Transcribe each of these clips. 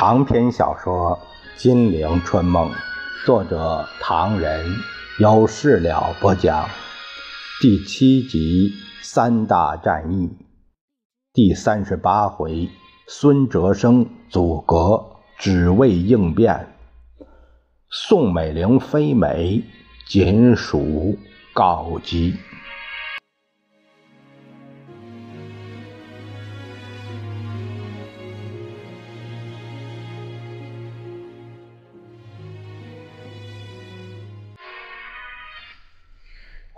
长篇小说《金陵春梦》，作者唐人，有事了播讲，第七集三大战役，第三十八回，孙哲生阻隔，只为应变，宋美龄非美，仅属告急。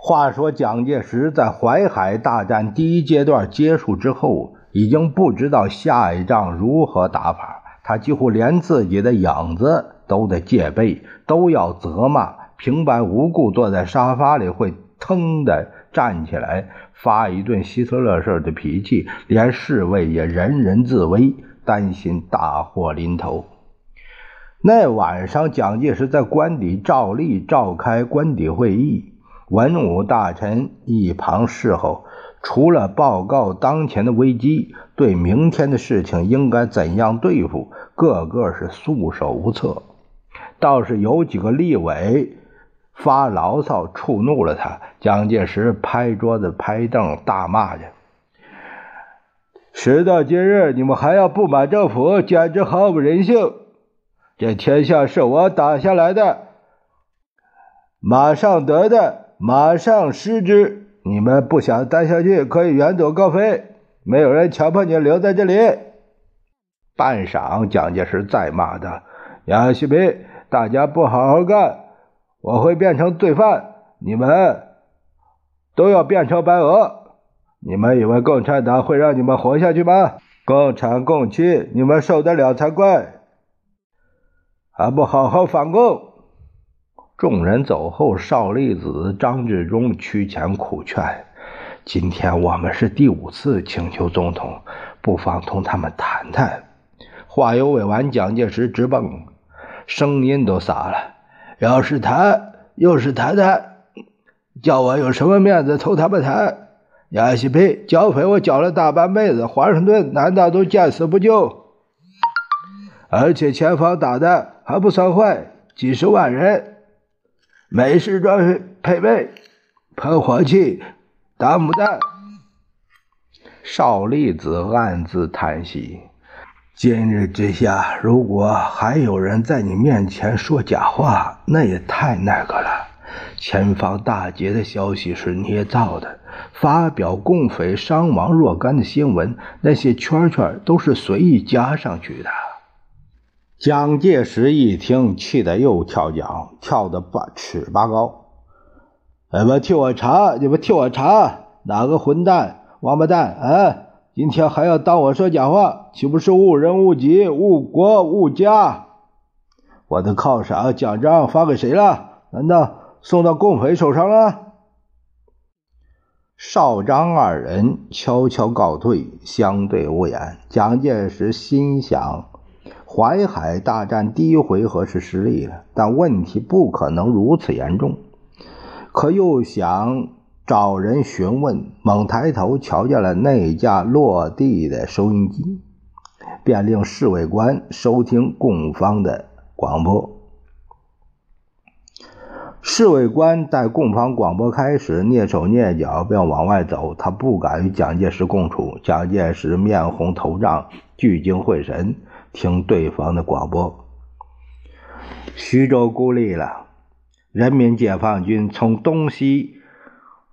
话说蒋介石在淮海大战第一阶段结束之后，已经不知道下一仗如何打法。他几乎连自己的影子都得戒备，都要责骂。平白无故坐在沙发里，会腾的站起来发一顿希特勒式的脾气。连侍卫也人人自危，担心大祸临头。那晚上，蒋介石在官邸照例召开官邸会议。文武大臣一旁侍候，除了报告当前的危机，对明天的事情应该怎样对付，个个是束手无策。倒是有几个立委发牢骚，触怒了他。蒋介石拍桌子、拍凳，大骂着：“时到今日，你们还要不满政府，简直毫无人性！这天下是我打下来的，马上得的。”马上失之！你们不想待下去，可以远走高飞，没有人强迫你留在这里。半晌，蒋介石再骂他：“杨锡平，大家不好好干，我会变成罪犯，你们都要变成白鹅。你们以为共产党会让你们活下去吗？共产共妻，你们受得了才怪！还不好好反共！”众人走后，邵力子、张治中屈前苦劝：“今天我们是第五次请求总统，不妨同他们谈谈。”话犹未完，蒋介石直蹦，声音都撒了：“要是谈，又是谈谈，叫我有什么面子同他们谈？亚西培剿匪，我剿了大半辈子，华盛顿难道都见死不救？而且前方打的还不算坏，几十万人。”美式装配备，喷火器，打母弹。邵力子暗自叹息：今日之下，如果还有人在你面前说假话，那也太那个了。前方大捷的消息是捏造的，发表共匪伤亡若干的新闻，那些圈圈都是随意加上去的。蒋介石一听，气得又跳脚，跳得八尺八高。你们替我查，你们替我查，哪个混蛋、王八蛋啊！今天还要当我说假话，岂不是误人误己、误国误家？我的犒赏奖章发给谁了？难道送到共匪手上了？少张二人悄悄告退，相对无言。蒋介石心想。淮海大战第一回合是失利了，但问题不可能如此严重。可又想找人询问，猛抬头瞧见了那架落地的收音机，便令侍卫官收听共方的广播。侍卫官待共方广播开始，蹑手蹑脚便往外走，他不敢与蒋介石共处。蒋介石面红头胀，聚精会神。听对方的广播，徐州孤立了，人民解放军从东西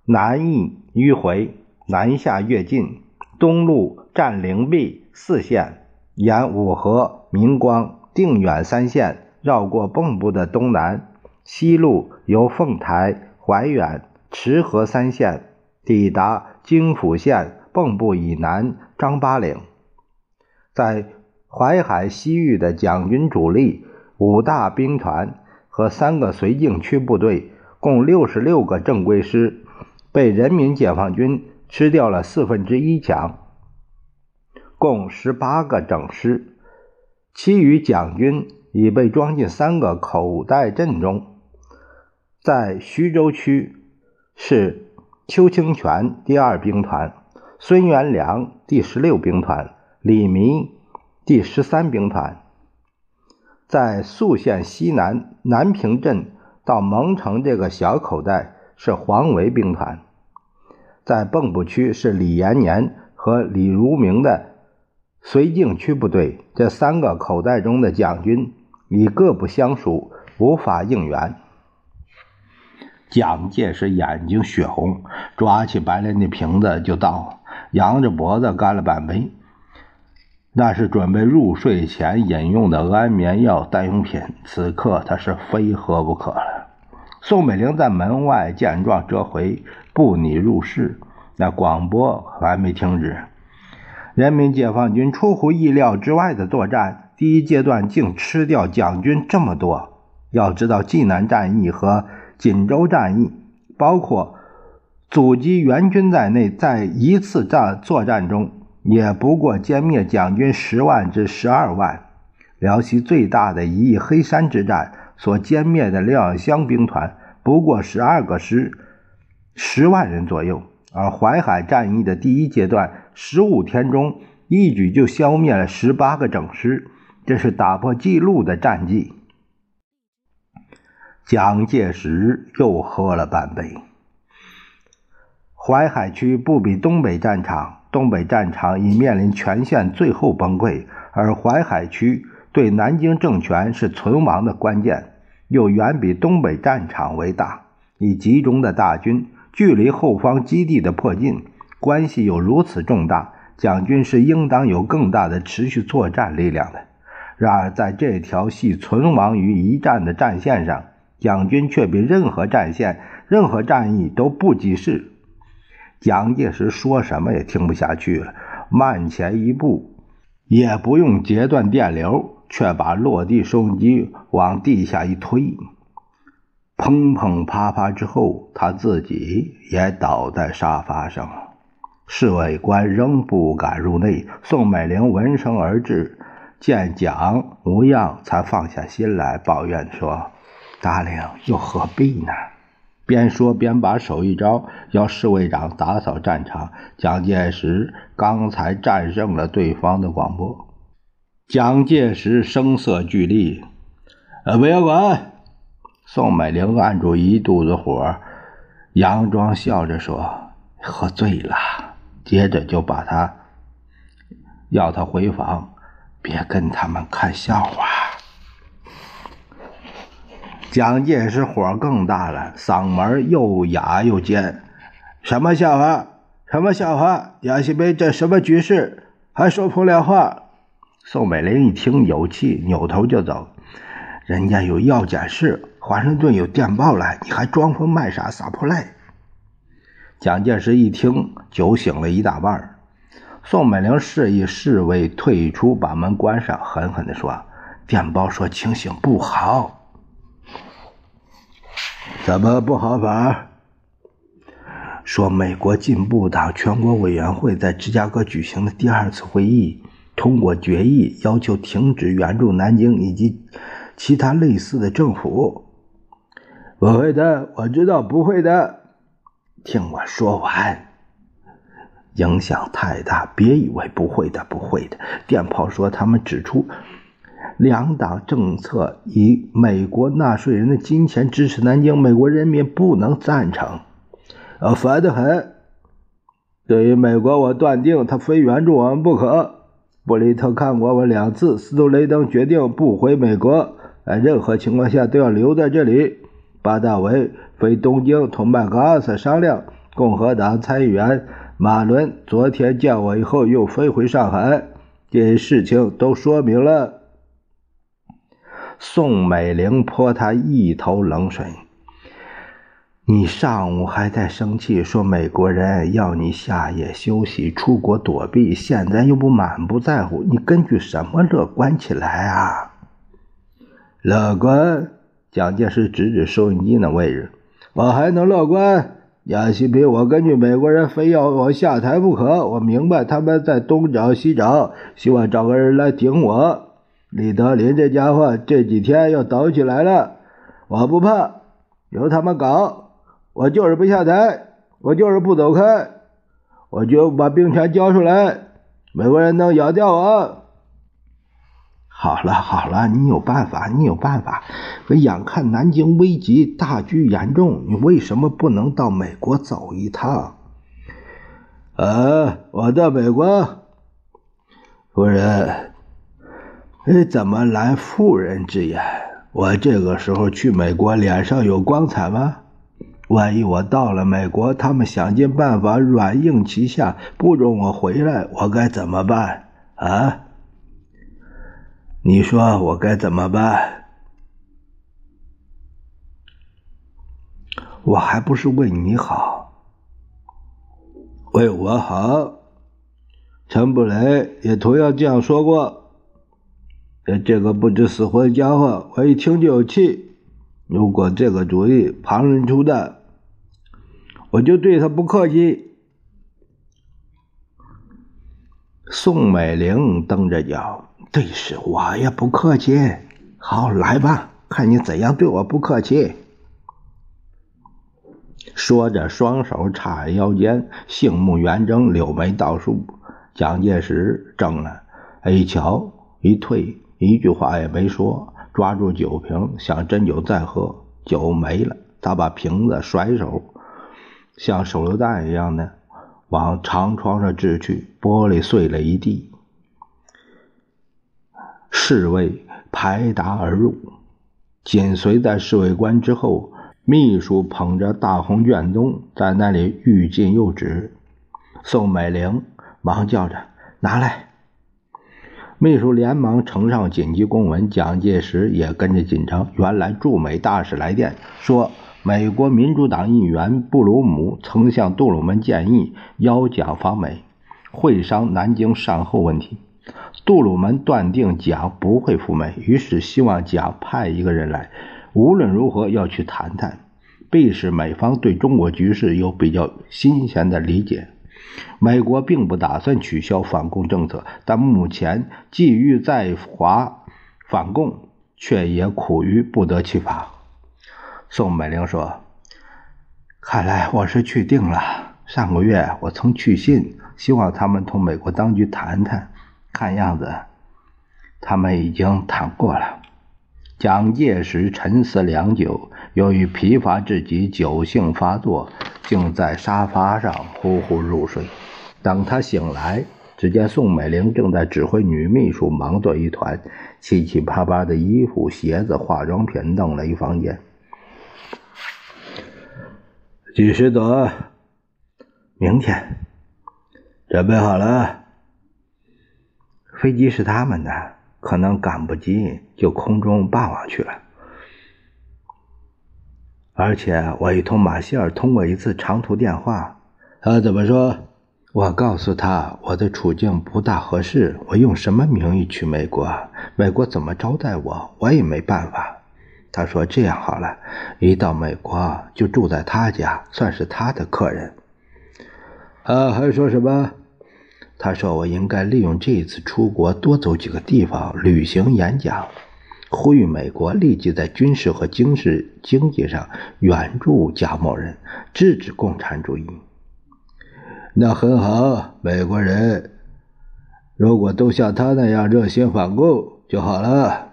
南翼迂回，南下越进，东路占灵璧四线，沿五河、明光、定远三线，绕过蚌埠的东南，西路由凤台、怀远、池河三线，抵达京府县蚌埠以南张八岭，在。淮海西域的蒋军主力五大兵团和三个绥靖区部队，共六十六个正规师，被人民解放军吃掉了四分之一强，共十八个整师，其余蒋军已被装进三个口袋阵中。在徐州区是邱清泉第二兵团、孙元良第十六兵团、李弥。第十三兵团、在宿县西南南平镇到蒙城这个小口袋是黄维兵团，在蚌埠区是李延年和李如明的绥靖区部队。这三个口袋中的将军已各不相属，无法应援。蒋介石眼睛血红，抓起白莲的瓶子就倒，仰着脖子干了半杯。那是准备入睡前饮用的安眠药代用品，此刻他是非喝不可了。宋美龄在门外见状折回，不拟入室。那广播还没停止，人民解放军出乎意料之外的作战，第一阶段竟吃掉蒋军这么多。要知道，济南战役和锦州战役，包括阻击援军在内，在一次战作战中。也不过歼灭蒋军十万至十二万。辽西最大的一役黑山之战所歼灭的亮湘兵团不过十二个师，十万人左右。而淮海战役的第一阶段，十五天中一举就消灭了十八个整师，这是打破纪录的战绩。蒋介石又喝了半杯。淮海区不比东北战场。东北战场已面临全线最后崩溃，而淮海区对南京政权是存亡的关键，又远比东北战场为大。以集中的大军，距离后方基地的迫近，关系又如此重大，蒋军是应当有更大的持续作战力量的。然而，在这条系存亡于一战的战线上，蒋军却比任何战线、任何战役都不及事。蒋介石说什么也听不下去了，慢前一步，也不用截断电流，却把落地收音机往地下一推，砰砰啪啪之后，他自己也倒在沙发上。侍卫官仍不敢入内。宋美龄闻声而至，见蒋模样，才放下心来，抱怨说：“大令又何必呢？”边说边把手一招，要侍卫长打扫战场。蒋介石刚才战胜了对方的广播。蒋介石声色俱厉：“呃，不要管。”宋美龄按住一肚子火，佯装笑着说：“喝醉了。”接着就把他要他回房，别跟他们看笑话。蒋介石火更大了，嗓门又哑又尖：“什么笑话？什么笑话？杨锡碑这什么局势？还说风凉话？”宋美龄一听有气，扭头就走。人家有要紧事，华盛顿有电报来，你还装疯卖傻撒泼赖？蒋介石一听，酒醒了一大半。宋美龄示意侍卫退出，把门关上，狠狠地说：“电报说情形不好。”怎么不好法？说美国进步党全国委员会在芝加哥举行的第二次会议通过决议，要求停止援助南京以及其他类似的政府。不会的，我知道不会的。听我说完，影响太大，别以为不会的，不会的。电炮说他们指出。两党政策以美国纳税人的金钱支持南京，美国人民不能赞成，呃，烦得很。对于美国，我断定他非援助我们不可。布里特看过我两次，斯图雷登决定不回美国，在任何情况下都要留在这里。巴大维飞东京同麦克阿瑟商量。共和党参议员马伦昨天见我以后又飞回上海，这些事情都说明了。宋美龄泼他一头冷水：“你上午还在生气，说美国人要你下野休息、出国躲避，现在又不满不在乎，你根据什么乐观起来啊？”乐观？蒋介石指指收音机的位置：“我还能乐观？杨锡斌，我根据美国人非要我下台不可。我明白他们在东找西找，希望找个人来顶我。”李德林这家伙这几天又抖起来了，我不怕，由他们搞，我就是不下台，我就是不走开，我就把兵权交出来，美国人能咬掉我。好了好了，你有办法，你有办法。可眼看南京危急，大局严重，你为什么不能到美国走一趟？呃，我到美国，夫人，你怎么拦妇人之言？我这个时候去美国，脸上有光彩吗？万一我到了美国，他们想尽办法软硬其下，不容我回来，我该怎么办？啊？你说我该怎么办？我还不是为你好，为我好。陈布雷也同样这样说过。这个不知死活的家伙，我一听就有气。如果这个主意旁人出的，我就对他不客气。宋美龄蹬着脚，对是我也不客气。好，来吧，看你怎样对我不客气。说着，双手叉腰间，杏目圆睁，柳眉倒竖。蒋介石怔了，一瞧，一退，一句话也没说，抓住酒瓶想斟酒再喝，酒没了，他把瓶子甩手，像手榴弹一样的往长窗上掷去，玻璃碎了一地。侍卫排达而入，紧随在侍卫官之后。秘书捧着大红卷宗在那里欲进又止，宋美龄忙叫着：“拿来！”秘书连忙呈上紧急公文，蒋介石也跟着紧张。原来驻美大使来电说，美国民主党议员布鲁姆曾向杜鲁门建议邀蒋访美，会商南京善后问题。杜鲁门断定蒋不会赴美，于是希望蒋派一个人来。无论如何要去谈谈，必使美方对中国局势有比较新鲜的理解。美国并不打算取消反共政策，但目前既欲在华反共，却也苦于不得其法。宋美龄说：“看来我是去定了。上个月我曾去信，希望他们同美国当局谈谈，看样子他们已经谈过了。”蒋介石沉思良久，由于疲乏至极，酒性发作，竟在沙发上呼呼入睡。等他醒来，只见宋美龄正在指挥女秘书忙作一团，七七八八的衣服、鞋子、化妆品弄了一房间。几时走？明天。准备好了？飞机是他们的。可能赶不及，就空中霸王去了。而且我已同马歇尔通过一次长途电话，他怎么说？我告诉他我的处境不大合适，我用什么名义去美国？美国怎么招待我？我也没办法。他说这样好了，一到美国就住在他家，算是他的客人。啊，还说什么？他说：“我应该利用这一次出国，多走几个地方，旅行演讲，呼吁美国立即在军事和经济经济上援助加某人，制止共产主义。”那很好，美国人如果都像他那样热心反共就好了。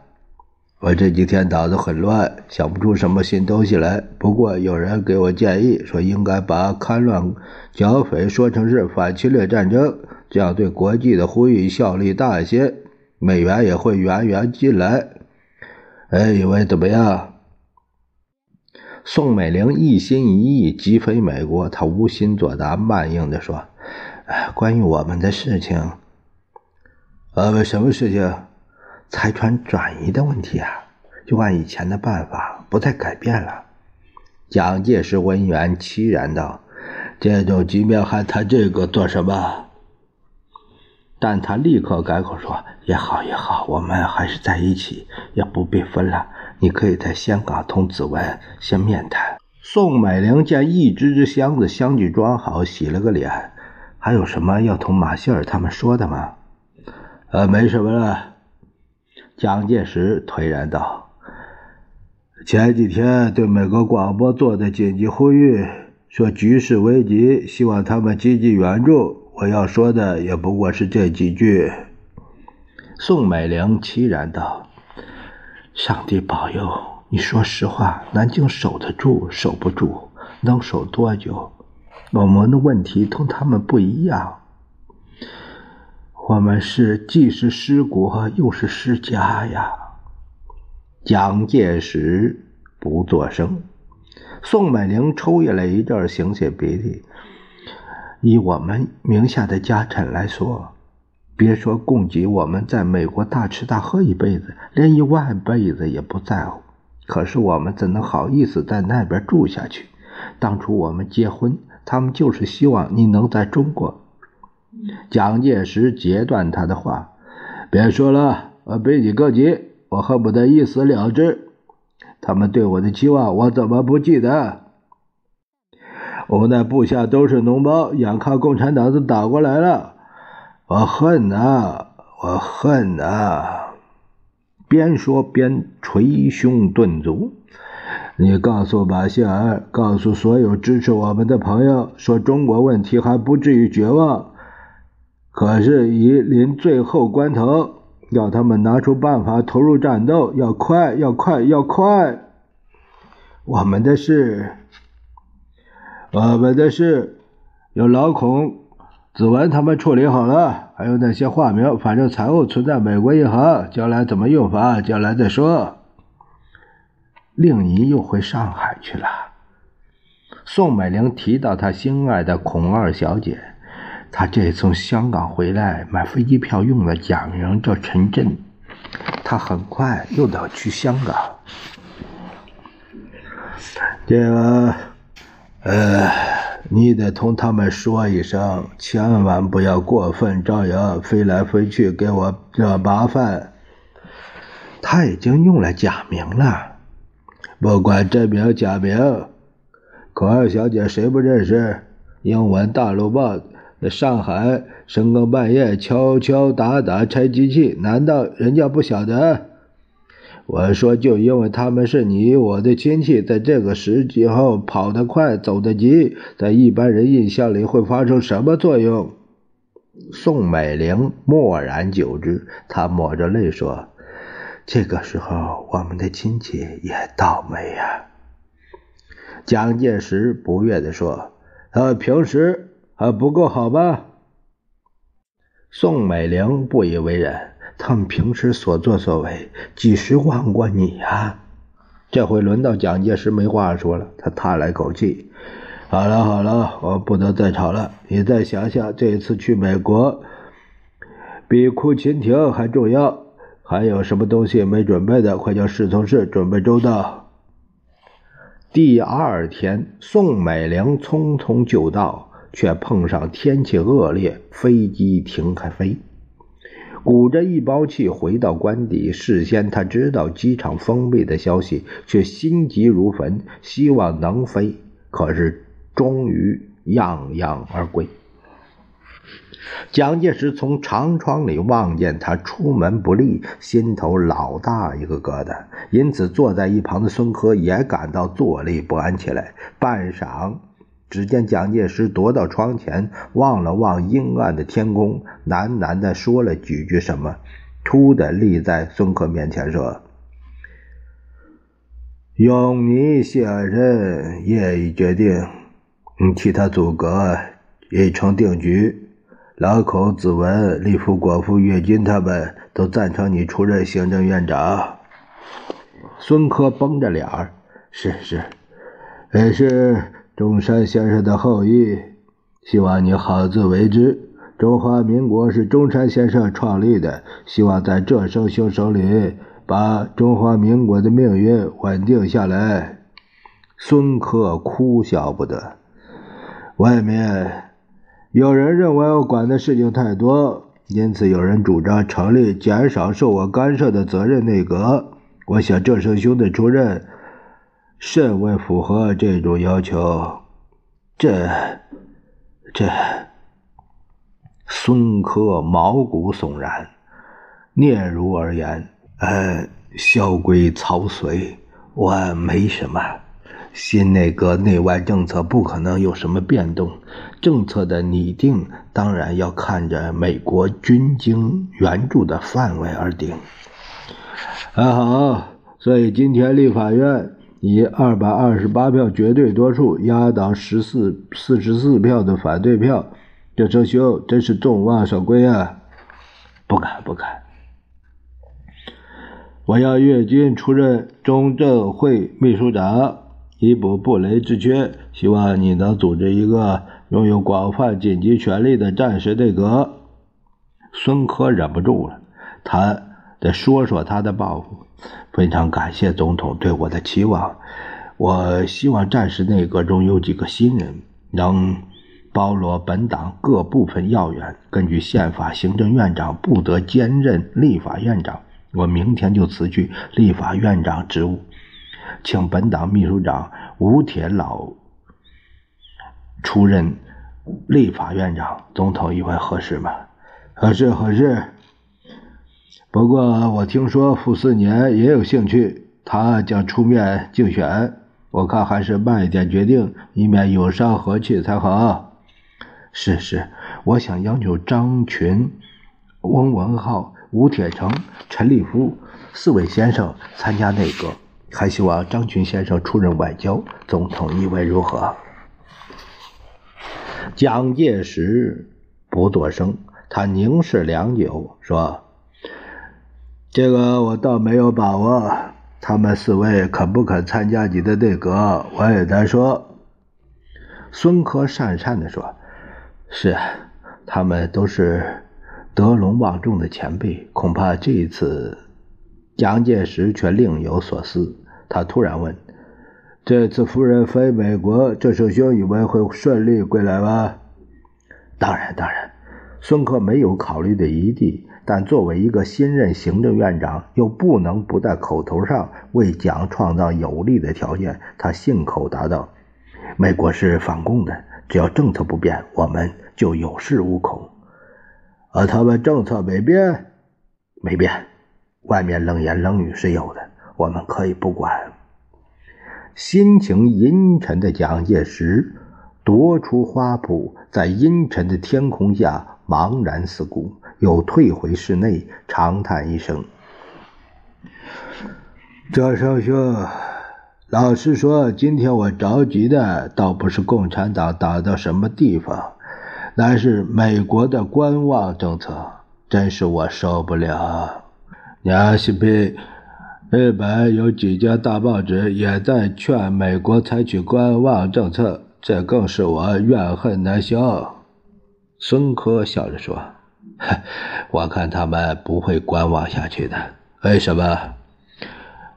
我这几天脑子很乱，想不出什么新东西来。不过有人给我建议说，应该把戡乱剿匪说成是反侵略战争。这样对国际的呼吁效力大一些，美元也会源源进来。哎，以为怎么样？宋美龄一心一意急飞美国，她无心作答，慢应的说：“关于我们的事情，呃，什么事情？财产转移的问题啊，就按以前的办法，不再改变了。”蒋介石闻言凄然道：“这种局面还谈这个做什么？”但他立刻改口说：“也好也好，我们还是在一起，也不必分了。你可以在香港同子文先面谈。”宋美龄见一只只箱子相继装好，洗了个脸：“还有什么要同马歇尔他们说的吗？”“呃，没什么了。”蒋介石颓然道：“前几天对美国广播做的紧急呼吁，说局势危急，希望他们积极援助。”我要说的也不过是这几句。宋美龄凄然道：“上帝保佑，你说实话，南京守得住，守不住，能守多久？我们的问题同他们不一样，我们是既是失国，又是失家呀。”蒋介石不作声，宋美龄抽噎了一阵，擤擤鼻涕。以我们名下的家产来说，别说供给我们在美国大吃大喝一辈子，连一万辈子也不在乎。可是我们怎能好意思在那边住下去？当初我们结婚，他们就是希望你能在中国。蒋介石截断他的话：“别说了，我比你更急，我恨不得一死了之。他们对我的期望，我怎么不记得？”我那部下都是脓包，眼看共产党都打过来了，我恨呐，我恨呐！边说边捶胸顿足。你告诉马歇尔，告诉所有支持我们的朋友，说中国问题还不至于绝望，可是，已临最后关头，要他们拿出办法投入战斗，要快，要快，要快！我们的事。我们的事有老孔、子文他们处理好了，还有那些化名，反正财务存在美国银行，将来怎么用法，将来再说。令仪又回上海去了。宋美龄提到她心爱的孔二小姐，他这从香港回来买飞机票用的假名叫陈震，他很快又得去香港。这个。呃，你得同他们说一声，千万不要过分张扬，飞来飞去给我惹麻烦。他已经用了假名了，不管真名假名，孔二小姐谁不认识？英文大陆报在上海深更半夜敲敲打打拆机器，难道人家不晓得？我说，就因为他们是你我的亲戚，在这个时候跑得快，走得急，在一般人印象里会发生什么作用？宋美龄默然久之，她抹着泪说：“这个时候，我们的亲戚也倒霉呀。”蒋介石不悦地说：“他平时还不够好吧？”宋美龄不以为然。他们平时所作所为，几时忘过你呀？这回轮到蒋介石没话说了，他叹了口气：“好了好了，我不能再吵了。你再想想，这次去美国比哭秦亭还重要。还有什么东西没准备的？快叫侍从室准备周到。”第二天，宋美龄匆匆就到，却碰上天气恶劣，飞机停开飞。鼓着一包气回到官邸，事先他知道机场封闭的消息，却心急如焚，希望能飞。可是终于样样而归。蒋介石从长窗里望见他出门不利，心头老大一个疙瘩，因此坐在一旁的孙科也感到坐立不安起来。半晌。只见蒋介石踱到窗前，望了望阴暗的天空，喃喃地说了几句什么，突的立在孙科面前说：“永尼先生业已决定，你替他组阁已成定局。老孔、子文、立夫、国父、岳军他们都赞成你出任行政院长。”孙科绷着脸儿：“是是，也是。”中山先生的后裔，希望你好自为之。中华民国是中山先生创立的，希望在这生兄手里把中华民国的命运稳定下来。孙科哭笑不得。外面有人认为我管的事情太多，因此有人主张成立减少受我干涉的责任内阁。我想这生兄的出任。甚为符合这种要求。这、这，孙科毛骨悚然，嗫嚅而言：“呃，萧规曹随，我没什么。新内阁内外政策不可能有什么变动，政策的拟定当然要看着美国军经援助的范围而定。还好，所以今天立法院以二百二十八票绝对多数压倒十四四十四票的反对票，这周兄真是众望所归啊！不敢不敢。我要越军出任中正会秘书长。以补布雷之缺，希望你能组织一个拥有广泛紧急权力的战时内阁。孙科忍不住了，他得说说他的抱负。非常感谢总统对我的期望。我希望战时内阁中有几个新人，能包罗本党各部分要员。根据宪法，行政院长不得兼任立法院长。我明天就辞去立法院长职务。请本党秘书长吴铁老出任立法院长，总统以为合适吗？合适，合适。不过我听说傅斯年也有兴趣，他将出面竞选。我看还是慢一点决定，以免有伤和气才好。是是，我想要求张群、翁文浩、吴铁城、陈立夫四位先生参加内阁。还希望张群先生出任外交，总统意为如何？蒋介石不作声，他凝视良久，说：“这个我倒没有把握。他们四位肯不肯参加你的内阁，我也难说。”孙科讪讪地说：“是，他们都是德隆望重的前辈，恐怕这一次……”蒋介石却另有所思，他突然问：“这次夫人飞美国，这首兄以为会顺利归来吗？”“当然，当然。”孙科没有考虑的余地，但作为一个新任行政院长，又不能不在口头上为蒋创造有利的条件，他信口答道：“美国是反共的，只要政策不变，我们就有恃无恐。而他们政策没变，没变。”外面冷言冷语是有的，我们可以不管。心情阴沉的蒋介石夺出花圃，在阴沉的天空下茫然四顾，又退回室内，长叹一声：“赵少兄，老实说，今天我着急的倒不是共产党打到什么地方，乃是美国的观望政策，真是我受不了。”娘西贝，日本有几家大报纸也在劝美国采取观望政策，这更是我怨恨难消。孙科笑着说：“ 我看他们不会观望下去的。为什么？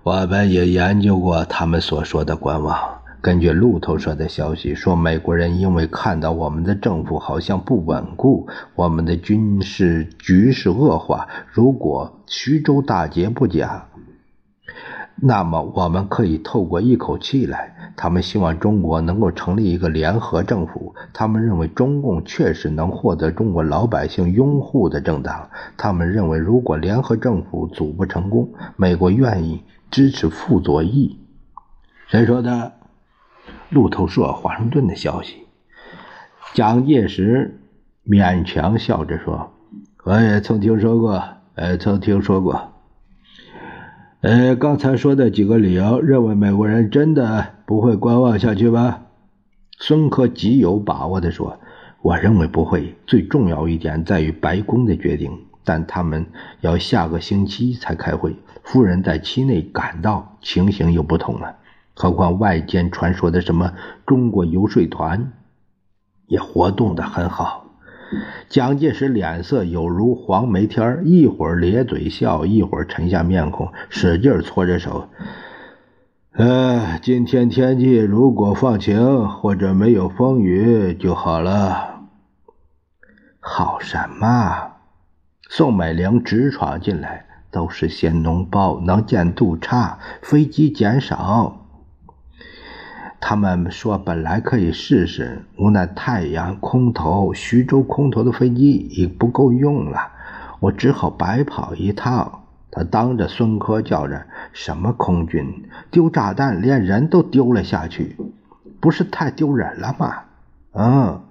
我们也研究过他们所说的观望。”根据路透社的消息说，美国人因为看到我们的政府好像不稳固，我们的军事局势恶化，如果徐州大捷不假，那么我们可以透过一口气来。他们希望中国能够成立一个联合政府，他们认为中共确实能获得中国老百姓拥护的政党。他们认为，如果联合政府组不成功，美国愿意支持傅作义。谁说的？路透社华盛顿的消息，蒋介石勉强笑着说：“我也曾听说过，呃，曾听说过。呃，刚才说的几个理由，认为美国人真的不会观望下去吗？”孙科极有把握地说：“我认为不会。最重要一点在于白宫的决定，但他们要下个星期才开会。夫人在期内赶到，情形又不同了。”何况外间传说的什么中国游说团，也活动的很好。蒋介石脸色有如黄梅天一会儿咧嘴笑，一会儿沉下面孔，使劲搓着手。呃，今天天气如果放晴或者没有风雨就好了。好什么？宋美龄直闯进来，都是些脓包，能见度差，飞机减少。他们说本来可以试试，无奈太阳空投、徐州空投的飞机已不够用了，我只好白跑一趟。他当着孙科叫着：“什么空军？丢炸弹，连人都丢了下去，不是太丢人了吗？”嗯。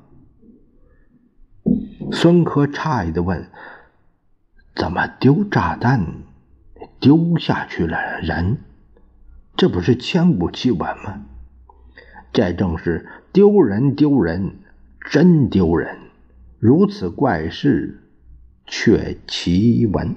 孙科诧异的问：“怎么丢炸弹，丢下去了人？这不是千古奇闻吗？这正是丢人，丢人，真丢人！如此怪事，却奇闻。”